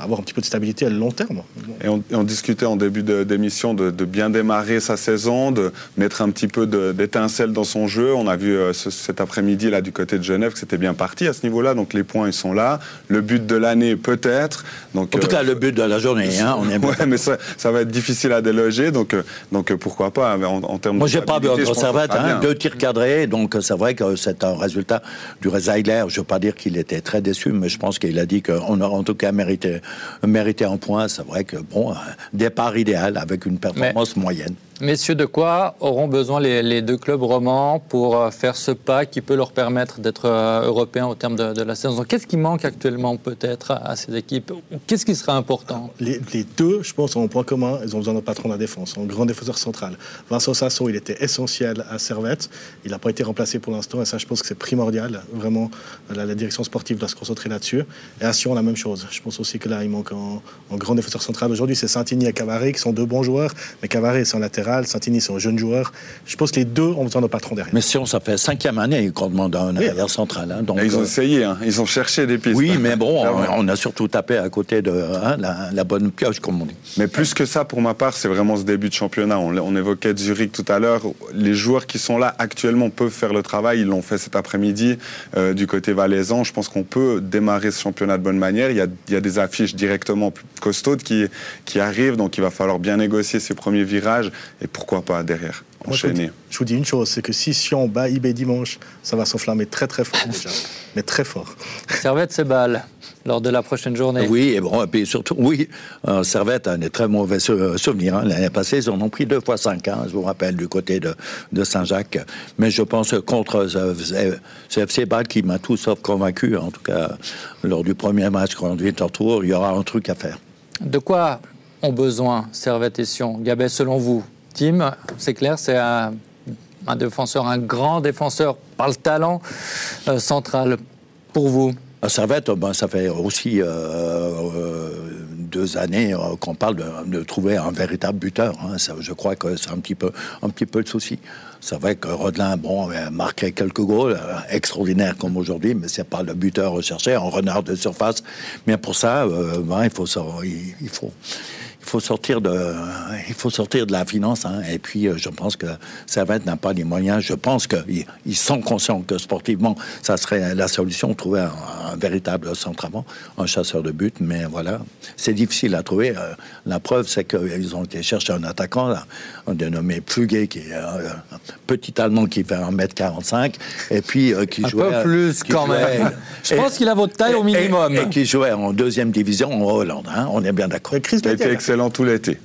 avoir un petit peu de stabilité à long terme.
Et on, discutait en début d'émission de, de, bien démarrer sa saison, de mettre un petit peu d'étincelle dans son jeu. On a vu euh, cet après-midi là du côté de Genève que c'était bien parti à ce niveau-là. Donc les points ils sont là. Le but de l'année peut-être.
Donc en tout cas euh, le but de la journée. Hein,
on est ouais, mais ça, ça, va être difficile à déloger. Donc euh, donc pourquoi pas en, en termes.
Moi j'ai pas vu un Servette, hein, deux tirs cadrés. Donc c'est vrai que c'est un résultat du Rezaïler. Je veux pas dire qu'il était très déçu, mais je pense qu'il a dit qu'on aurait en tout cas mérité mérité un point. C'est vrai que bon départ idéal avec une performance moyenne.
Messieurs, de quoi auront besoin les, deux clubs romans pour euh, faire ce pas qui peut leur permettre d'être euh, européens au terme de, la saison? Qu'est-ce qui manque actuellement peut-être à ces équipes? Qu'est-ce qui sera important?
Les, deux, je pense, ont un point commun. Ils ont besoin d'un patron de la défense, un grand défenseur central. Vincent Sasso, il était essentiel à Servette. Il n'a pas été remplacé pour l'instant et ça, je pense que c'est primordial. Vraiment, la, direction sportive doit se concentrer là-dessus. Et à Sion, la même chose. Je pense aussi que là, il manque un, grand défenseur central. Aujourd'hui, c'est Santini et Cavaré qui sont deux bons joueurs, mais Cavaré, c'est en latéral Santini, c'est un jeune joueur. Je pense que les deux ont besoin de patron derrière.
Mais si on, ça fait cinquième année qu'on demande un arrière central. Hein,
donc, ils ont euh, essayé, hein. ils ont cherché des pistes.
Oui, mais bon, on, a surtout tapé à côté de hein, la, bonne pioche, comme on dit.
Mais plus que ça, pour ma part, c'est vraiment ce début de championnat. On, évoquait Zurich tout à l'heure. Les joueurs qui sont là actuellement peuvent faire le travail. Ils l'ont fait cet après-midi euh, du côté valaisan. Je pense qu'on peut démarrer ce championnat de bonne manière. Il y a, il y a des affiches directement costaudes qui, qui arrivent, donc il va falloir bien négocier ces premiers virages et pourquoi pas derrière enchaîner.
je, vous dis, une chose, c'est que si Sion bat IB dimanche, ça va s'enflammer très très fort déjà, mais très fort.
Servette ses balles lors de la prochaine journée.
Oui, et bon, et puis surtout, oui, euh, Servette a des très mauvais souvenirs. Hein. L'année passée, ils en ont pris deux fois cinq, hein, je vous rappelle, du côté de, de Saint-Jacques. Mais je pense que contre ce FC Bâle qui m'a tout sauf convaincu, en tout cas, lors du premier match contre Winterthur, il y aura un truc à faire.
De quoi ont besoin Servette et Sion Gabet, selon vous C'est clair, c'est un, défenseur, un grand défenseur par le talent euh, central. Pour vous?
Servette, ben, ça fait aussi euh, euh, deux années qu'on parle de, trouver un véritable buteur. Hein. je crois que c'est un petit peu, un petit peu le souci. C'est vrai que Rodelin, bon, a marqué quelques goals extraordinaires comme aujourd'hui, mais c'est pas le buteur recherché, un renard de surface. Mais pour ça, ben, il faut, il faut sortir de, il faut sortir de la finance. Hein. Et puis, euh, je pense que Servette n'a pas les moyens. Je pense qu'ils ils sont conscients que sportivement, ça serait la solution, trouver un, véritable centre avant, un chasseur de but. Mais voilà, c'est difficile à trouver. Euh, la preuve, c'est qu'ils ont été chercher un attaquant, là, un dénommé Pluguet, qui est euh, un petit Allemand qui fait 1m45, et puis qui jouait...
Un peu plus, quand même. Je pense qu'il a votre taille au minimum.
Et, qui jouait en deuxième division en Hollande. Hein. On est bien d'accord.
Chris
excellent tout l'été.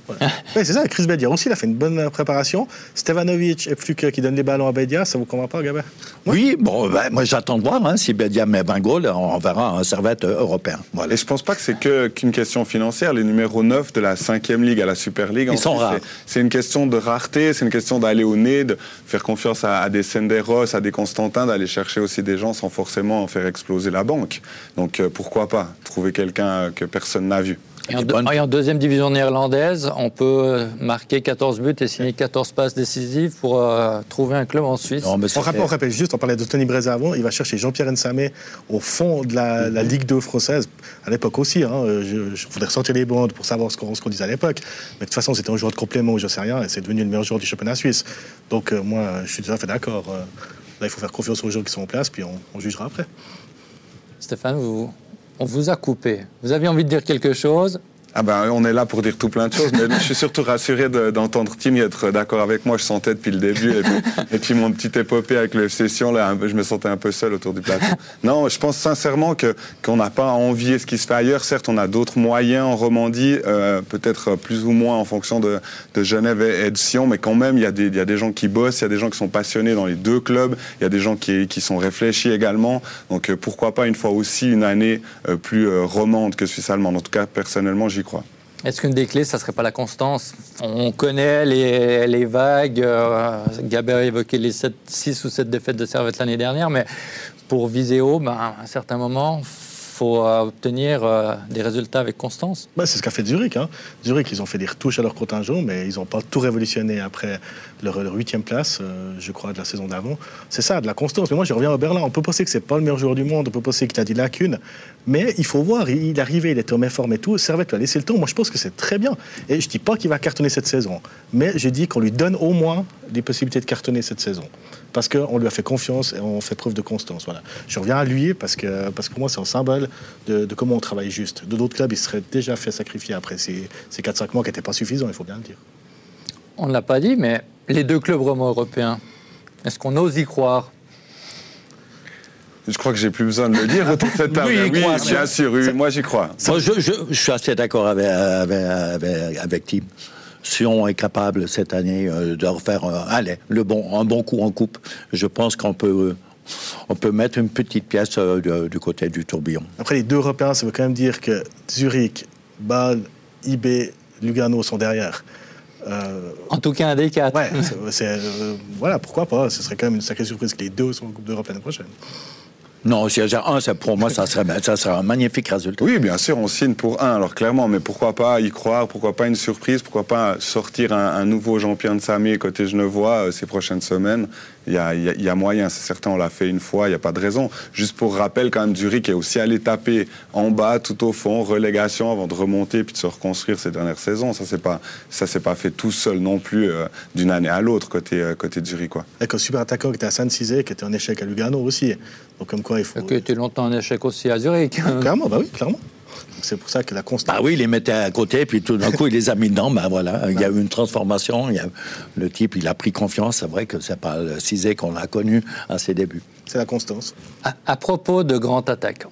c'est ça, Chris Bedia aussi, il a fait une bonne préparation. Stevanovic et Fluke qui donnent des ballons à Bedia, ça vous convainc pas, Gabin?
Oui, bon, ben, moi j'attends de voir. Hein, si Bedia met 20 goals, on verra un servette européen.
Voilà. Et je pense pas que c'est qu'une question financière. Les numéros 9 de la 5e Ligue à la Super League,
ils sont rares.
C'est une question de rareté, c'est une question d'aller au nez, de faire confiance à, des Senderos, à des Constantins, d'aller chercher aussi des gens sans forcément faire exploser la banque. Donc euh, pourquoi pas trouver quelqu'un que personne n'a vu?
Et en, deuxième division néerlandaise, on peut marquer 14 buts et signer 14 passes décisives pour euh, trouver un club en Suisse.
on, rappelle, juste, on parlait de Tony Breza avant, il va chercher Jean-Pierre Nsamé au fond de la, Ligue 2 française, à l'époque aussi. Hein, je, je, voudrais ressortir les bandes pour savoir ce qu'on disait à l'époque. Mais de toute façon, c'était un joueur de complément, je sais rien, et c'est devenu le meilleur joueur du championnat suisse. Donc euh, moi, je suis tout à fait d'accord. Euh, là, il faut faire confiance aux gens qui sont en place, puis on, jugera après.
Stéphane, vous, on vous a coupé. Vous aviez envie de dire quelque chose
ah ben, on est là pour dire tout plein de choses, mais je suis surtout rassuré d'entendre Tim être d'accord avec moi. Je sentais depuis le début, et puis, mon petit épopée avec le Session, là, je me sentais un peu seul autour du plateau. Non, je pense sincèrement qu'on n'a pas à envier ce qui se fait ailleurs. Certes, on a d'autres moyens en Romandie, euh, peut-être plus ou moins en fonction de, Genève et, de Sion, mais quand même, il y, a des, y a des gens qui bossent, il y a des gens qui sont passionnés dans les deux clubs, il y a des gens qui, qui sont réfléchis également. Donc, euh, pourquoi pas une fois aussi une année euh, plus romande que suisse-allemande. En tout cas, personnellement, j'y crois.
Est-ce qu'une des clés, ça ne serait pas la constance? On connaît les, les vagues. Euh, Gabert a évoqué les 6 ou 7 défaites de Servette l'année dernière, mais pour viser haut, ben, à un certain moment, faut euh, obtenir euh, des résultats avec constance.
Bah, c'est ce qu'a fait Zurich. Hein. Zurich, ils ont fait des retouches à leur contingent, mais ils n'ont pas tout révolutionné après leur huitième place, euh, je crois, de la saison d'avant. C'est ça, de la constance. Mais moi, je reviens au Berlin. On peut penser que c'est pas le meilleur joueur du monde, on peut penser qu'il a des lacunes, mais il faut voir. Il est arrivé, il était en forme et tout. Servette lui a laissé le temps. Moi, je pense que c'est très bien. Et je dis pas qu'il va cartonner cette saison, mais je dis qu'on lui donne au moins des possibilités de cartonner cette saison parce qu'on lui a fait confiance et on fait preuve de constance. Voilà. Je reviens à lui parce que, parce que pour moi, c'est un symbole de, comment on travaille juste. De d'autres clubs, il serait déjà fait sacrifier après ces, ces 4-5 mois qui n'étaient pas suffisants, il faut bien le dire.
On ne l'a pas dit, mais les deux clubs romains européens, est-ce qu'on ose y croire?
Je crois que j'ai plus besoin de le dire autour de cette table. oui, oui bien sûr, moi j'y crois.
je, suis assez d'accord avec, avec, avec Tim. Sion est capable cette année euh, de refaire euh, allez, le bon, un bon coup en coupe, je pense qu'on peut, on peut mettre une petite pièce euh, du côté du tourbillon.
Après, les deux Européens, ça veut quand même dire que Zurich, Bâle, IB, Lugano sont derrière.
En tout cas, un des quatre.
Ouais, voilà, pourquoi pas. Ce serait quand même une sacrée surprise que les deux soient en Coupe d'Europe l'année prochaine.
Non, si un, ça, pour moi, ça serait, ça serait un magnifique résultat.
Oui, bien sûr, on signe pour un, alors clairement, mais pourquoi pas y croire, pourquoi pas une surprise, pourquoi pas sortir un, nouveau Jean-Pierre de Samé côté Genevois euh, ces prochaines semaines il y, a, il y a, moyen, c'est certain, on l'a fait une fois, il n'y a pas de raison. Juste pour rappel, quand même, Zurich est aussi allé taper en bas, tout au fond, relégation, avant de remonter puis de se reconstruire ces dernières saisons. Ça, c'est pas, ça s'est pas fait tout seul non plus euh, d'une année à l'autre côté, euh, côté Zurich. Quoi.
Avec un super attaquant qui était à San Cizé, qui était un échec à Lugano aussi.
Donc, comme quoi, il faut. Qui était longtemps un échec aussi à Zurich.
Clairement, bah oui, clairement. C'est pour ça que la constance.
Ah oui, il les mettait à côté, puis tout d'un coup, il les a mis dedans. Ben voilà, il y a eu une transformation. Il y a... Le type, il a pris confiance. C'est vrai que c'est pas le Cizé qu'on a connu à ses débuts.
C'est la constance.
À, propos de grands attaquants.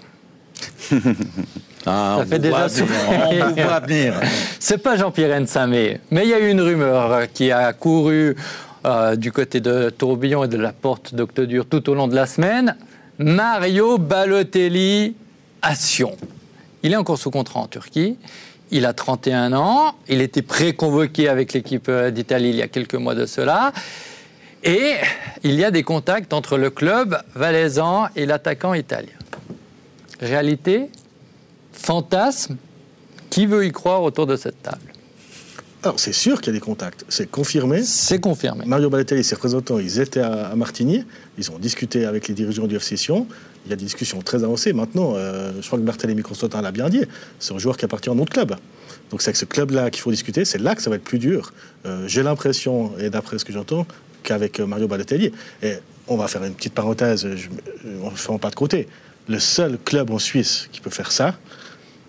Ah, ça fait déjà venir. venir.
C'est pas Jean-Pierre Nsamé, mais il y a eu une rumeur qui a couru euh, du côté de Tourbillon et de la porte d'Octodure tout au long de la semaine. Mario Balotelli à Sion. Il est encore sous contrat en Turquie. Il a 31 ans. Il était pré-convoqué avec l'équipe euh, d'Italie il y a quelques mois de cela. Et il y a des contacts entre le club valaisan et l'attaquant italien. Réalité Fantasme Qui veut y croire autour de cette table?
Alors, c'est sûr qu'il y a des contacts. C'est confirmé.
C'est confirmé.
Mario Balotelli et ses représentants, ils étaient à, Martigny. Ils ont discuté avec les dirigeants du FC Sion il y a des discussions très avancées. Maintenant, euh, je crois que Barthélémy Constantin l'a bien dit, c'est un joueur qui appartient à un autre club. Donc c'est avec ce club-là qu'il faut discuter, c'est là que ça va être plus dur. Euh, j'ai l'impression, et d'après ce que j'entends, qu'avec euh, Mario Balotelli, et on va faire une petite parenthèse, on ne fait pas de côté, le seul club en Suisse qui peut faire ça,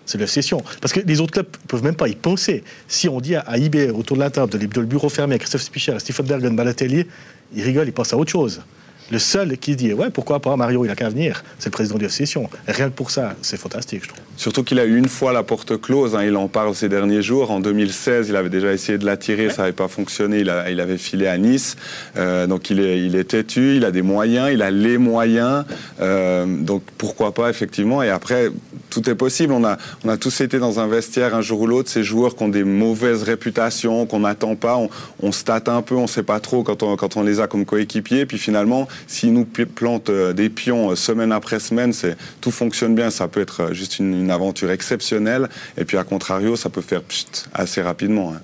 c'est le Session. Parce que les autres clubs ne peuvent même pas y penser. Si on dit à, IB, autour de la table, de, le bureau fermé, à Christophe Spicher, à Stephen Bergen, Balotelli, ils rigolent, ils pensent à autre chose. Le seul qui dit, ouais, pourquoi pas, Mario, il a qu'à venir, c'est le président de l'association. Rien que pour ça, c'est fantastique, je trouve.
Surtout qu'il a eu une fois la porte close, hein, il en parle ces derniers jours. En 2016, il avait déjà essayé de l'attirer, ça n'avait pas fonctionné, il, avait filé à Nice. Euh, donc il est, il est têtu, il a des moyens, il a les moyens. Euh, donc pourquoi pas, effectivement. Et après, tout est possible. On a, on a tous été dans un vestiaire un jour ou l'autre. Ces joueurs qui ont des mauvaises réputations, qu'on n'attend pas, on, on se tâte un peu, on ne sait pas trop quand on, quand on les a comme coéquipiers. Puis finalement, s'ils nous plantent euh, des pions euh, semaine après semaine, c'est, tout fonctionne bien. Ça peut être juste une, une aventure exceptionnelle. Et puis à contrario, ça peut faire pchit, assez rapidement. hein.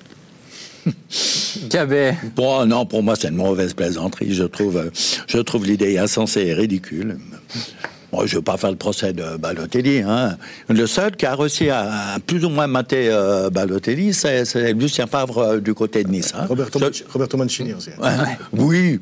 Bon, non, pour moi, c'est une mauvaise plaisanterie. Je trouve, euh, je trouve l'idée insensée et ridicule. Moi, je ne veux pas faire le procès de Balotelli. Hein. Le seul qui a réussi à, à plus ou moins mater euh, Balotelli, c'est Lucien Favre euh, du côté de Nice. hein.
Roberto,
Je-
Manci- Roberto Mancini aussi.
Ouais, Oui.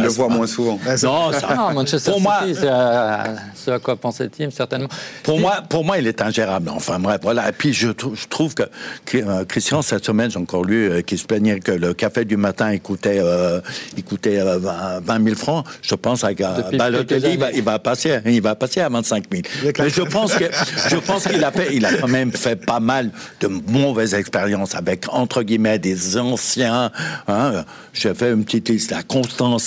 Ah,
le
c'est
voit
pas-
moins souvent.
C'est-
Non, ça,
non, Manchester
pour
City,
moi,
c'est euh, ce à quoi pensait Tim, certainement.
Pour moi, pour moi, il est ingérable. Enfin bref, voilà. Et puis je, trou- je trouve que que, euh, Christian cette semaine, j'ai encore lu euh, qu'il se plaignait que le café du matin il coûtait, euh, il coûtait euh, 20, 20 000 francs. Je pense à Balotelli, il va, il passer, il va passer à 25 000.
Avec la-
Mais je pense que je pense qu'il a fait, il a quand même fait pas mal de mauvaises expériences avec entre guillemets des anciens. Hein. J'ai fait une petite liste là, Constantin,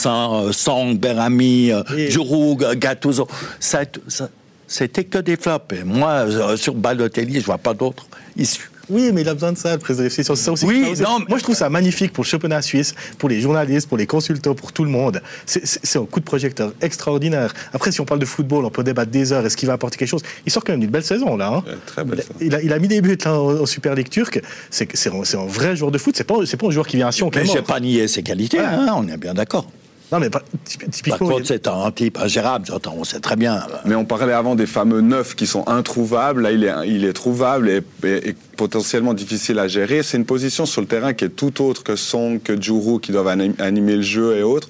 euh, Song, Berami,
Et-
Giroud, Gattuso. Ça, ça- c'était que des flops. Et moi, euh, sur Balotelli, je vois pas d'autres issues.
Oui, mais il a besoin de ça, le président. C'est ça aussi
Oui, non, mais-
Moi, je trouve ça magnifique pour le championnat suisse, pour les journalistes, pour les consultants, pour tout le monde. C'est- un coup de projecteur extraordinaire. Après, si on parle de football, on peut débattre des heures. Est-ce qu'il va apporter quelque chose? Il sort quand même d'une belle saison, là. hein.
Ouais, très belle saison.
il, a, il a mis des buts là, en, en Super League turque. C'est un, c'est un vrai joueur de foot. C'est pas, pas un joueur qui vient à Sion.
Mais j'ai pas nié ses qualités,
Voilà.
hein, on est bien d'accord.
Non, mais pas- typ-
Par
typiquement.
contre,
il-
c'est un type ingérable, j'entends, on sait très bien.
Mais on parlait avant des fameux neufs qui sont introuvables. Là, il est, il est trouvable et, et- et potentiellement difficile à gérer. C'est une position sur le terrain qui est tout autre que Song, que Juru, qui doivent anim- animer le jeu et autres.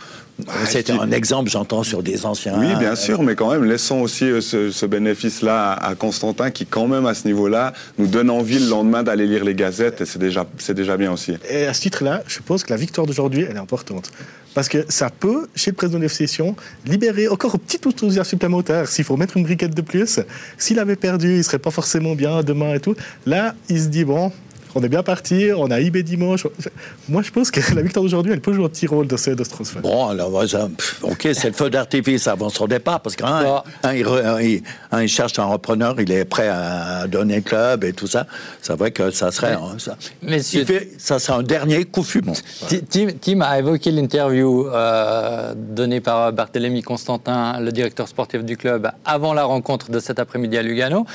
C'est un exemple, j'entends, sur des anciens.
Oui, bien sûr, mais quand même, laissons aussi euh, ce, ce bénéfice-là à, Constantin, qui quand même, à ce niveau-là, nous donne envie le lendemain d'aller lire les gazettes, et c'est déjà, c'est déjà bien aussi.
Et à ce titre-là, je pense que la victoire d'aujourd'hui, elle est importante. Parce que ça peut, chez le président de Session, libérer encore un petit enthousiasme supplémentaire. S'il faut mettre une briquette de plus, s'il avait perdu, il serait pas forcément bien demain et tout. Là, il se dit, bon, on est bien parti, on a IB dimanche. Moi, je pense que la victoire d'aujourd'hui, elle peut jouer un petit rôle dans ce, dans ce transfert.
Bon, alors, ça, ok, c'est le feu d'artifice avant son départ, parce qu'un,
Bon.
un, il, re- un, il- un, il cherche un repreneur, il est prêt à donner le club et tout ça. C'est vrai que ça serait, hein, ça, fait- serait un dernier coup fumant.
Ti- Tim, Tim a évoqué l'interview euh, donnée par Barthélemy Constantin, le directeur sportif du club, avant la rencontre de cet après-midi à Lugano.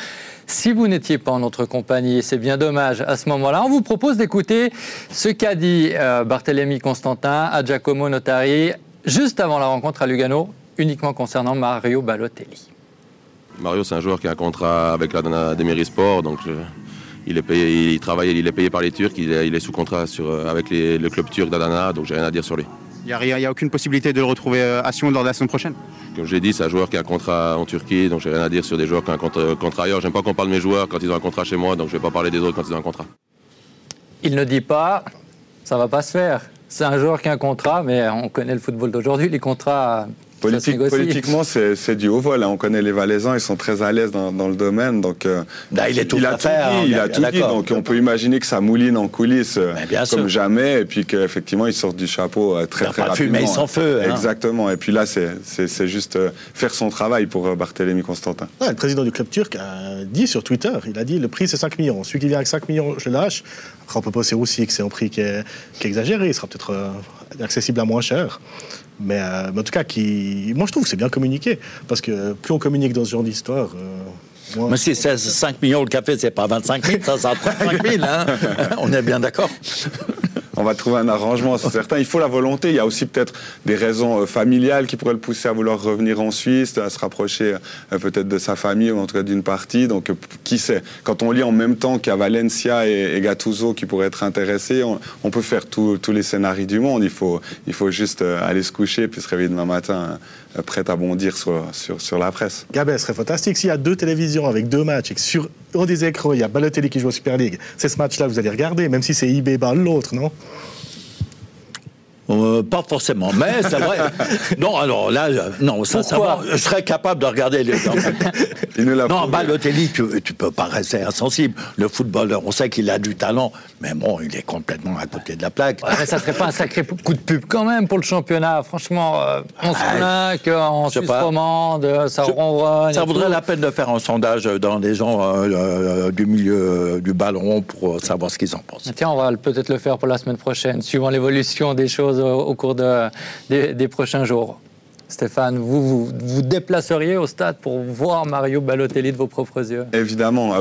Si vous n'étiez pas en notre compagnie, c'est bien dommage, à ce moment-là, on vous propose d'écouter ce qu'a dit euh, Barthélemy Constantin à Giacomo Notari juste avant la rencontre à Lugano, uniquement concernant Mario Balotelli.
Mario, c'est un joueur qui a un contrat avec la Demery Sport, donc je- il est payé, il travaille, il est payé par les Turcs, il est, sous contrat euh, avec le club turc d'Adana, donc j'ai rien à dire sur lui.
Il n'y a, rien- il y a aucune possibilité de le retrouver euh, à Sion lors de la semaine prochaine
Comme je l'ai dit, c'est un joueur qui a un contrat en Turquie, donc j'ai rien à dire sur des joueurs qui ont un contrat, contrat ailleurs. J'aime pas qu'on parle de mes joueurs quand ils ont un contrat chez moi, donc je vais pas parler des autres quand ils ont un contrat.
Il ne dit pas, ça va pas se faire. C'est un joueur qui a un contrat, mais on connaît le football d'aujourd'hui, les contrats,
Politique- politiquement, c'est du haut vol. hein. On connaît les Valaisans, ils sont très à l'aise dans, dans le domaine. Donc, euh,
Là, il est tout
il
à
a tout
faire,
dit. Il
est
a
bien
tout dit.
d'accord.
Donc, on peut imaginer que ça mouline en coulisses euh,
bien
comme
sûr.
jamais, et puis qu'effectivement, il sort du chapeau euh, très très
pas de
rapidement.
fumée sans feu, hein.
Exactement. Et puis là, c'est- juste euh, faire son travail pour euh, Barthélemy Constantin.
Ouais, le président du club turc a dit sur Twitter, il a dit le prix c'est 5 millions. Celui qui vient avec 5 millions, je le lâche. Après, on peut penser aussi que c'est un prix qui est, qui est exagéré. Il sera peut-être euh, accessible à moins cher. Mais, euh, mais en tout cas, qui... moi je trouve que c'est bien communiqué. Parce que plus on communique dans ce genre d'histoire. euh,
Mais si c'est 5 millions le café, c'est pas 25 000, ça, ça 35 000, hein. On est bien d'accord.
On va trouver un arrangement, c'est certain. Il faut la volonté. Il y a aussi peut-être des raisons euh, familiales qui pourraient le pousser à vouloir revenir en Suisse, à se rapprocher euh, peut-être de sa famille ou en tout cas d'une partie. Donc, euh, qui sait? Quand on lit en même temps qu'il y a Valencia et, et Gattuso qui pourraient être intéressés, on, peut faire tous les scénarios du monde. Il faut, juste aller se coucher puis se réveiller demain matin euh, prêt à bondir sur, la presse.
Gabet serait fantastique. S'il y a deux télévisions avec deux matchs et que sur un des écrans, il y a Balotelli qui joue en Super League, c'est ce match-là vous allez regarder, même si c'est IB l'autre, non?
Euh, pas forcément, mais c'est vrai. non, alors là, je- non, sincèrement, je serais capable de regarder les non,
prouvé.
Balotelli, tu, tu peux pas rester insensible. Le footballeur, on sait qu'il a du talent, mais bon, il est complètement à côté de la plaque.
Ouais, mais ça serait pas un sacré coup de pub quand même pour le championnat. Franchement, euh, on se
Ah,
plaint qu'en Suisse romande, euh, ça
Je-
ronronne.
Ça vaudrait
tout.
la peine de faire un sondage dans les gens euh, euh, du milieu euh, du ballon pour savoir ce qu'ils en pensent.
Tiens, on va peut-être le faire pour la semaine prochaine, suivant l'évolution des choses au, cours de- des, prochains jours. Stéphane, vous, vous vous déplaceriez au stade pour voir Mario Balotelli de vos propres yeux?
Évidemment,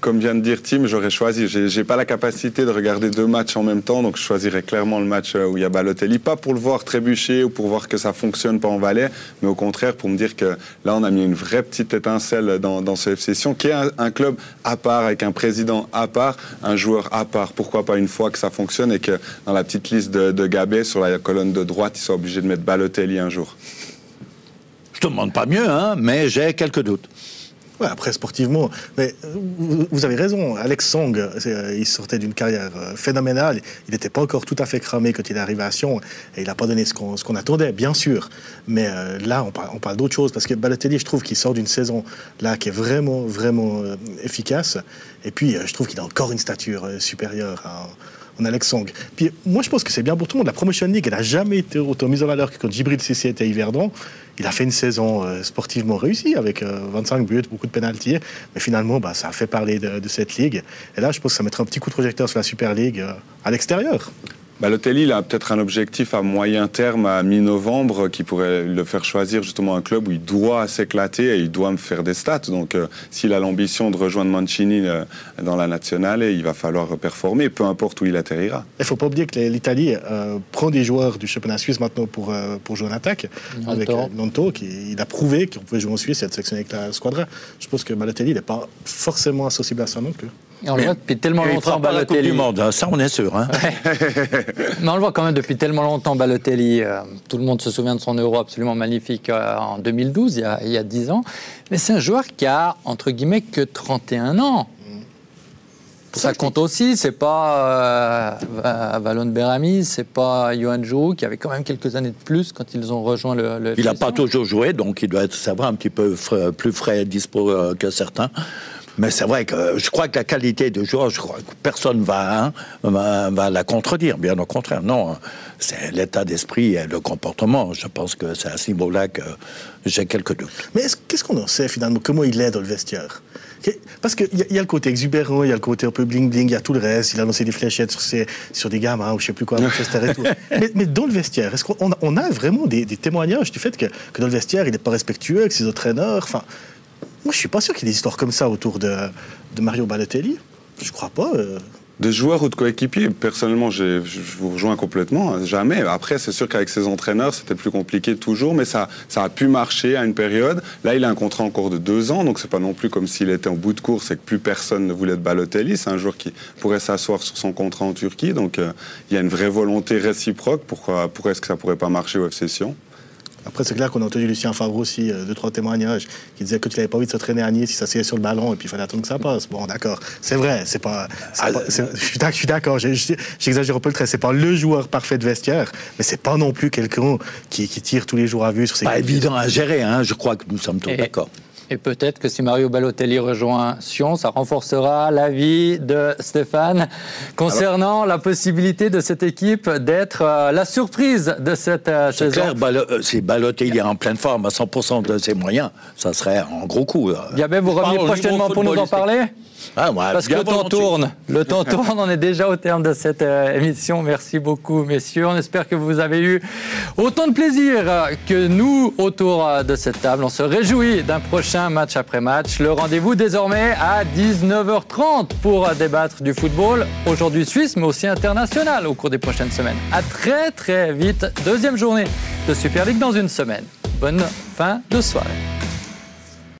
comme vient de dire Tim, j'aurais choisi. J'ai j'ai pas la capacité de regarder deux matchs en même temps, donc je choisirais clairement le match euh, où il y a Balotelli. Pas pour le voir trébucher ou pour voir que ça fonctionne pas en Valais, mais au contraire pour me dire que là, on a mis une vraie petite étincelle dans, dans ce FC qui est un, club à part, avec un président à part, un joueur à part. Pourquoi pas une fois que ça fonctionne et que dans la petite liste de, de Gabé, sur la colonne de droite, ils soient obligés de mettre Balotelli un jour?
Je te demande pas mieux, hein, mais j'ai quelques doutes.
Ouais, après, sportivement, mais euh, vous, avez raison. Alex Song, euh, il sortait d'une carrière euh, phénoménale. Il n'était pas encore tout à fait cramé quand il est arrivé à Sion. Et il n'a pas donné ce qu'on, attendait, bien sûr. Mais là, on parle, parle d'autre chose. Parce que Balotelli, je trouve qu'il sort d'une saison là qui est vraiment, vraiment efficace. Et puis, je trouve qu'il a encore une stature supérieure en Alex Song. Puis moi, je pense que c'est bien pour tout le monde. La Promotion League, elle n'a jamais été autant mise en valeur que quand Djibril Cissé était à Yverdon. Il a fait une saison euh, sportivement réussie avec euh, 25 buts, beaucoup de pénalties. Mais finalement, bah, ça a fait parler de, de cette ligue. Et là, je pense que ça mettra un petit coup de projecteur sur la Super League euh, à l'extérieur.
Balotelli, il a peut-être un objectif à moyen terme, à mi-novembre, qui pourrait le faire choisir justement un club où il doit s'éclater et il doit me faire des stats. Donc, euh, s'il a l'ambition de rejoindre Mancini euh, dans la nationale, il va falloir performer, peu importe où il atterrira.
Il ne faut pas oublier que l'Italie euh, prend des joueurs du championnat suisse maintenant pour, euh, pour jouer en attaque.
Nanto.
Avec Nanto, qui, il a prouvé qu'on pouvait jouer en Suisse et être sélectionné avec la squadra. Je pense que Balotelli n'est pas forcément associable à ça non plus.
Et on le voit depuis tellement longtemps,
pas la Coupe du
Balotelli.
Monde, hein, ça on est sûr. Hein.
Mais on le voit quand même depuis tellement longtemps, Balotelli. euh, tout le monde se souvient de son euro absolument magnifique euh, en 2012, il y, a, il y a 10 ans. Mais c'est un joueur qui a, entre guillemets, que 31 ans. Ça compte aussi, c'est pas euh, Valon Berami, c'est pas Johan Jou qui avait quand même quelques années de plus quand ils ont rejoint le. le
Il n'a pas toujours joué, donc il doit être savoir un petit peu frais- plus frais et dispo euh, que certains. Mais c'est vrai que euh, je crois que la qualité de joueur, je crois que personne va, hein, va, va la contredire. Bien au contraire, non. C'est l'état d'esprit et le comportement. Je pense que c'est à ce niveau-là que j'ai quelques doutes.
Mais est-ce- qu'est-ce qu'on en sait finalement? Comment il est dans le vestiaire? Parce qu'il y, a- il y a le côté exubérant, il y a le côté un peu bling-bling, il y a tout le reste. Il a lancé des fléchettes sur, ses- sur des gamins ou je sais plus quoi, Manchester et tout. mais, mais dans le vestiaire, est-ce qu'on a, on a vraiment des, des témoignages du fait que, que dans le vestiaire, il n'est pas respectueux avec ses entraîneurs? Enfin, moi, je suis pas sûr qu'il y ait des histoires comme ça autour de, Mario Balotelli. Je crois pas. euh.
De joueurs ou de coéquipiers, personnellement, je vous rejoins complètement. hein, Jamais. Après, c'est sûr qu'avec ses entraîneurs, c'était plus compliqué toujours, mais ça, ça a pu marcher à une période. Là, il a un contrat encore de deux ans, donc c'est pas non plus comme s'il était en bout de course et que plus personne ne voulait de Balotelli. C'est un joueur qui pourrait s'asseoir sur son contrat en Turquie, donc euh, il y a une vraie volonté réciproque. Pourquoi, pourquoi est-ce que ça pourrait pas marcher au FC Sion?
Après, c'est clair qu'on a entendu Lucien Favre aussi, euh, deux, trois témoignages, qui disait que tu n'avais pas envie de se traîner à Nice, il s'asseyait sur le ballon et puis il fallait attendre que ça passe. Bon, d'accord. C'est vrai, c'est pas.
Ah,
pas- je suis d'accord, j'exagère un peu le trait. C'est pas le joueur parfait de vestiaire, mais c'est pas non plus quelqu'un qui, qui tire tous les jours à vue sur ses
Pas évident à gérer, hein, je crois que nous sommes tous
Et-
d'accord.
Et peut-être que si Mario Balotelli rejoint Sion, ça renforcera l'avis de Stéphane concernant la possibilité de cette équipe d'être euh, la surprise de cette euh,
C'est
saison.
clair, Balo- euh, si Balotelli est en pleine forme à 100% de ses moyens, ça serait un gros coup. là.
Gabet, vous
Je parle
revenez prochainement pour nous en parler?
Ah,
Parce que le temps tourne. Le temps tourne. On est déjà au terme de cette euh, émission. Merci beaucoup, messieurs. On espère que vous avez eu autant de plaisir que nous autour de cette table. On se réjouit d'un prochain match après match. Le rendez-vous désormais à 19h30 pour débattre du football, aujourd'hui suisse, mais aussi international au cours des prochaines semaines. À très très vite. Deuxième journée de Super League dans une semaine. Bonne fin de soirée.